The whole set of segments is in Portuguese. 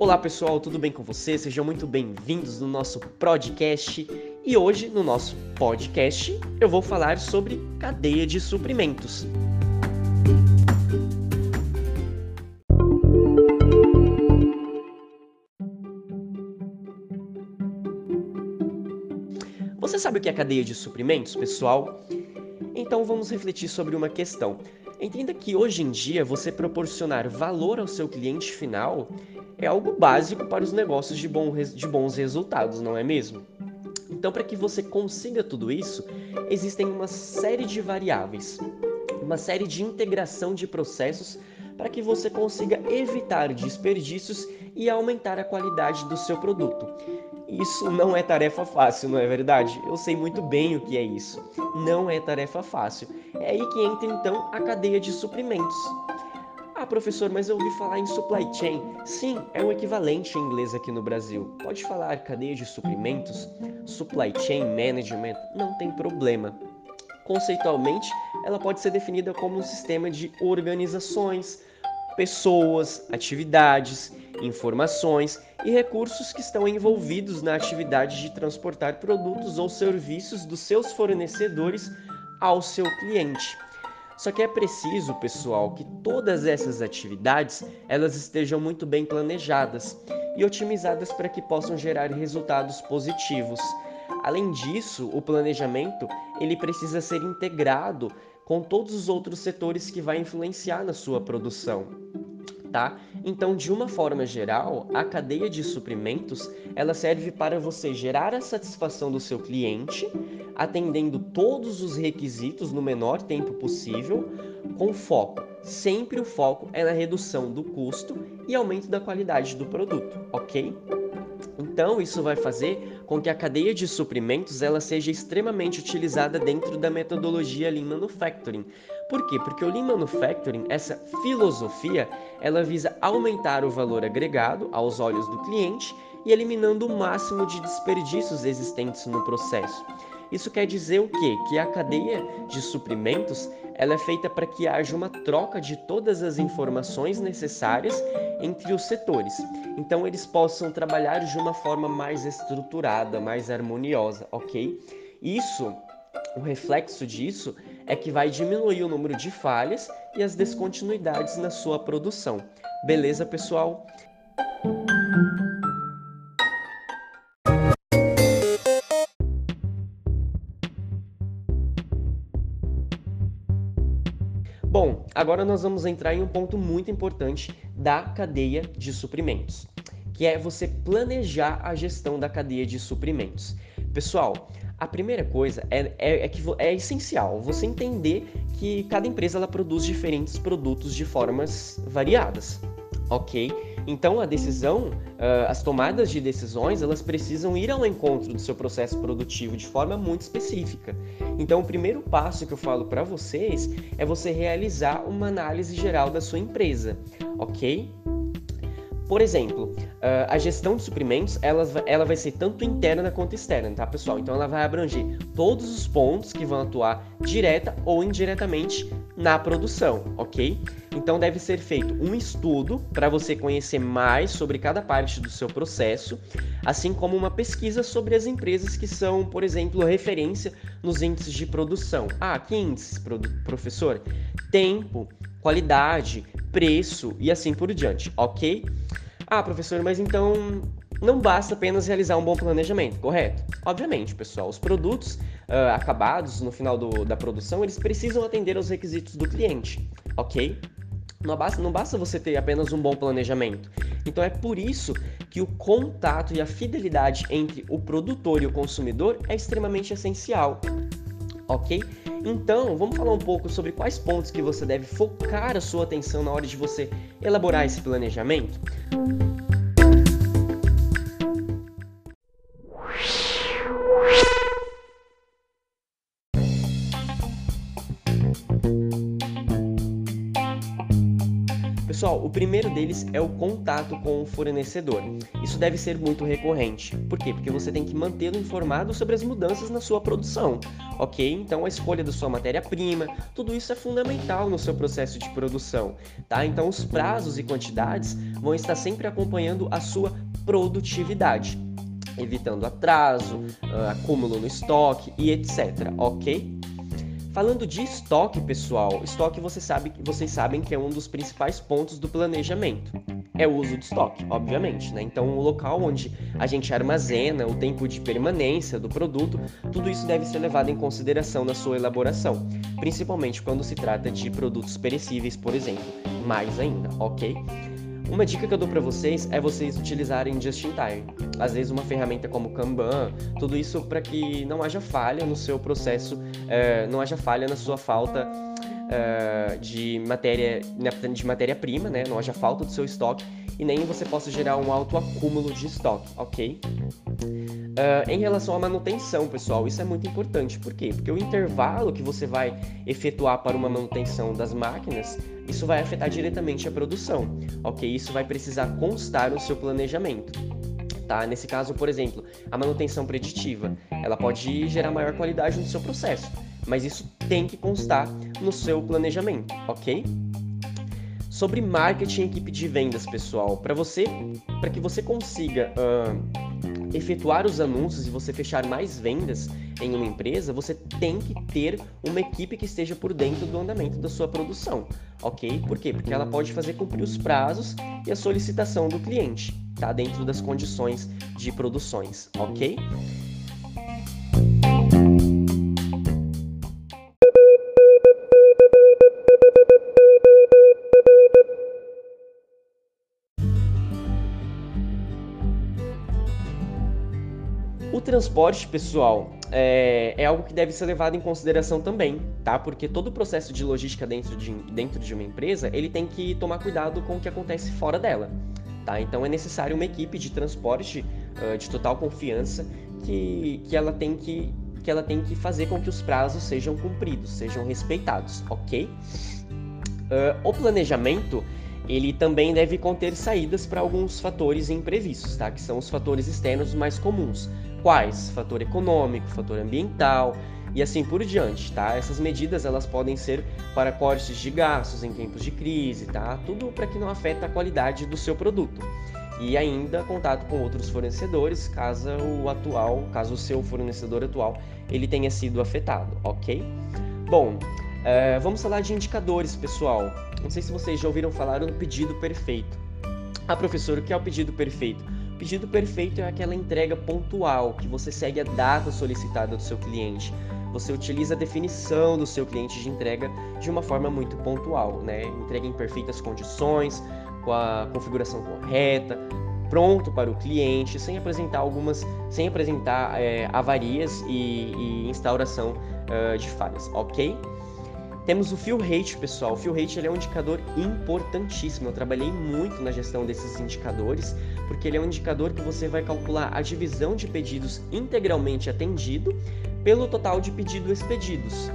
Olá pessoal, tudo bem com vocês? Sejam muito bem-vindos no nosso podcast. E hoje, no nosso podcast, eu vou falar sobre cadeia de suprimentos. Você sabe o que é cadeia de suprimentos, pessoal? Então vamos refletir sobre uma questão. Entenda que hoje em dia você proporcionar valor ao seu cliente final é algo básico para os negócios de, bom, de bons resultados, não é mesmo? Então, para que você consiga tudo isso, existem uma série de variáveis, uma série de integração de processos para que você consiga evitar desperdícios e aumentar a qualidade do seu produto. Isso não é tarefa fácil, não é verdade? Eu sei muito bem o que é isso. Não é tarefa fácil. É aí que entra então a cadeia de suprimentos. Professor, mas eu ouvi falar em supply chain. Sim, é um equivalente em inglês aqui no Brasil. Pode falar cadeia de suprimentos, supply chain management, não tem problema. Conceitualmente, ela pode ser definida como um sistema de organizações, pessoas, atividades, informações e recursos que estão envolvidos na atividade de transportar produtos ou serviços dos seus fornecedores ao seu cliente. Só que é preciso, pessoal, que todas essas atividades elas estejam muito bem planejadas e otimizadas para que possam gerar resultados positivos. Além disso, o planejamento ele precisa ser integrado com todos os outros setores que vai influenciar na sua produção. Tá? Então, de uma forma geral, a cadeia de suprimentos ela serve para você gerar a satisfação do seu cliente, atendendo todos os requisitos no menor tempo possível, com foco. Sempre o foco é na redução do custo e aumento da qualidade do produto, ok? Então, isso vai fazer com que a cadeia de suprimentos ela seja extremamente utilizada dentro da metodologia Lean Manufacturing. Por quê? Porque o Lean Manufacturing, essa filosofia, ela visa aumentar o valor agregado aos olhos do cliente e eliminando o máximo de desperdícios existentes no processo. Isso quer dizer o quê? Que a cadeia de suprimentos ela é feita para que haja uma troca de todas as informações necessárias entre os setores. Então eles possam trabalhar de uma forma mais estruturada, mais harmoniosa, ok? Isso, o reflexo disso é que vai diminuir o número de falhas e as descontinuidades na sua produção. Beleza, pessoal? Bom, agora nós vamos entrar em um ponto muito importante da cadeia de suprimentos, que é você planejar a gestão da cadeia de suprimentos. Pessoal, a primeira coisa é, é, é, que é essencial você entender que cada empresa ela produz diferentes produtos de formas variadas, ok? Então a decisão, uh, as tomadas de decisões, elas precisam ir ao encontro do seu processo produtivo de forma muito específica. Então o primeiro passo que eu falo para vocês é você realizar uma análise geral da sua empresa, ok? Por exemplo, a gestão de suprimentos ela, ela vai ser tanto interna quanto externa, tá, pessoal? Então ela vai abranger todos os pontos que vão atuar direta ou indiretamente na produção, ok? Então deve ser feito um estudo para você conhecer mais sobre cada parte do seu processo, assim como uma pesquisa sobre as empresas que são, por exemplo, referência nos índices de produção. Ah, que índices, professor? Tempo, qualidade, preço e assim por diante, ok? Ah, professor, mas então não basta apenas realizar um bom planejamento, correto? Obviamente, pessoal, os produtos uh, acabados no final do, da produção, eles precisam atender aos requisitos do cliente, ok? Não basta, não basta você ter apenas um bom planejamento. Então é por isso que o contato e a fidelidade entre o produtor e o consumidor é extremamente essencial, ok? Então, vamos falar um pouco sobre quais pontos que você deve focar a sua atenção na hora de você elaborar esse planejamento. Pessoal, o primeiro deles é o contato com o fornecedor. Isso deve ser muito recorrente. Por quê? Porque você tem que mantê-lo informado sobre as mudanças na sua produção, ok? Então a escolha da sua matéria-prima, tudo isso é fundamental no seu processo de produção, tá? Então os prazos e quantidades vão estar sempre acompanhando a sua produtividade, evitando atraso, ah, acúmulo no estoque e etc, ok? Falando de estoque, pessoal, estoque você sabe, vocês sabem que é um dos principais pontos do planejamento. É o uso de estoque, obviamente, né? Então, o local onde a gente armazena, o tempo de permanência do produto, tudo isso deve ser levado em consideração na sua elaboração, principalmente quando se trata de produtos perecíveis, por exemplo, mais ainda, ok? Uma dica que eu dou para vocês é vocês utilizarem Just in Time. Às vezes uma ferramenta como Kanban, tudo isso para que não haja falha no seu processo, é, não haja falha na sua falta é, de matéria de matéria-prima, né? Não haja falta do seu estoque e nem você possa gerar um alto acúmulo de estoque, ok? Uh, em relação à manutenção, pessoal, isso é muito importante. Por quê? Porque o intervalo que você vai efetuar para uma manutenção das máquinas, isso vai afetar diretamente a produção, ok? Isso vai precisar constar no seu planejamento. Tá? Nesse caso, por exemplo, a manutenção preditiva, ela pode gerar maior qualidade no seu processo, mas isso tem que constar no seu planejamento, ok? Sobre marketing e equipe de vendas, pessoal, para você, para que você consiga uh, efetuar os anúncios e você fechar mais vendas em uma empresa, você tem que ter uma equipe que esteja por dentro do andamento da sua produção, ok? Por quê? Porque ela pode fazer cumprir os prazos e a solicitação do cliente, tá? Dentro das condições de produções, ok? O transporte, pessoal, é, é, algo que deve ser levado em consideração também, tá? Porque todo o processo de logística dentro de, dentro de uma empresa, ele tem que tomar cuidado com o que acontece fora dela, tá? Então é necessário uma equipe de transporte uh, de total confiança que, que, ela tem que, que ela tem que fazer com que os prazos sejam cumpridos, sejam respeitados, ok? Uh, o planejamento ele também deve conter saídas para alguns fatores imprevistos, tá? Que são os fatores externos mais comuns, Quais? Fator econômico, fator ambiental e assim por diante, tá? Essas medidas elas podem ser para cortes de gastos em tempos de crise, tá? Tudo para que não afeta a qualidade do seu produto. E ainda contato com outros fornecedores, caso o atual, caso o seu fornecedor atual ele tenha sido afetado, ok? Bom, é, vamos falar de indicadores, pessoal. Não sei se vocês já ouviram falar do pedido perfeito. Ah, professor, o que é o pedido perfeito? Pedido perfeito é aquela entrega pontual, que você segue a data solicitada do seu cliente. Você utiliza a definição do seu cliente de entrega de uma forma muito pontual, né? Entrega em perfeitas condições, com a configuração correta, pronto para o cliente, sem apresentar algumas, sem apresentar é, avarias e, e instauração uh, de falhas, ok? Temos o fill rate, pessoal. O fill rate ele é um indicador importantíssimo. Eu trabalhei muito na gestão desses indicadores, porque ele é um indicador que você vai calcular a divisão de pedidos integralmente atendido pelo total de pedidos expedidos.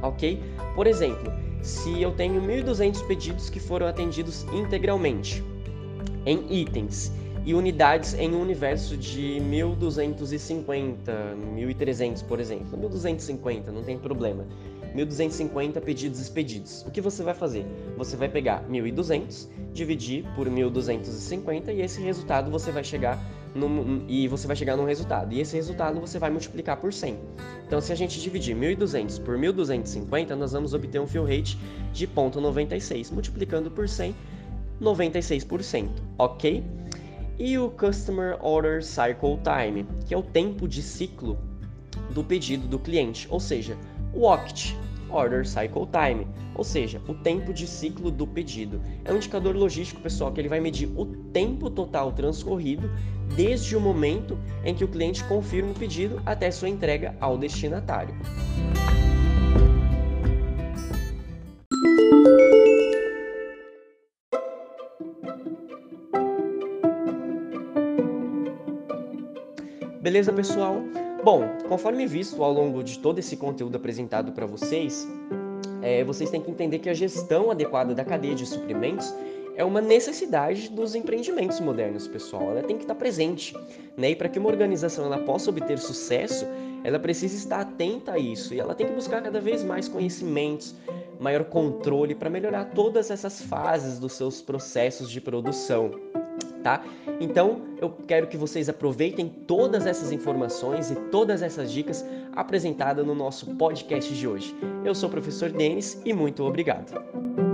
Ok? Por exemplo, se eu tenho 1.200 pedidos que foram atendidos integralmente em itens e unidades em um universo de 1250, 1300, por exemplo. 1250, não tem problema. 1.250 pedidos expedidos. O que você vai fazer? Você vai pegar 1.200, dividir por 1.250 e esse resultado você vai chegar num, e você vai chegar num resultado. E esse resultado você vai multiplicar por 100. Então, se a gente dividir 1.200 por 1.250, nós vamos obter um fill rate de 0,96. Multiplicando por 100, 96%, ok? E o Customer Order Cycle Time, que é o tempo de ciclo do pedido do cliente, ou seja, o OCT, Order Cycle Time, ou seja, o tempo de ciclo do pedido. É um indicador logístico, pessoal, que ele vai medir o tempo total transcorrido desde o momento em que o cliente confirma o pedido até sua entrega ao destinatário. Beleza, pessoal? Bom, conforme visto ao longo de todo esse conteúdo apresentado para vocês, é, vocês têm que entender que a gestão adequada da cadeia de suprimentos é uma necessidade dos empreendimentos modernos, pessoal. Ela tem que estar presente, né? E para que uma organização ela possa obter sucesso, ela precisa estar atenta a isso e ela tem que buscar cada vez mais conhecimentos, maior controle para melhorar todas essas fases dos seus processos de produção. Tá? Então, eu quero que vocês aproveitem todas essas informações e todas essas dicas apresentadas no nosso podcast de hoje. Eu sou o professor Denis e muito obrigado.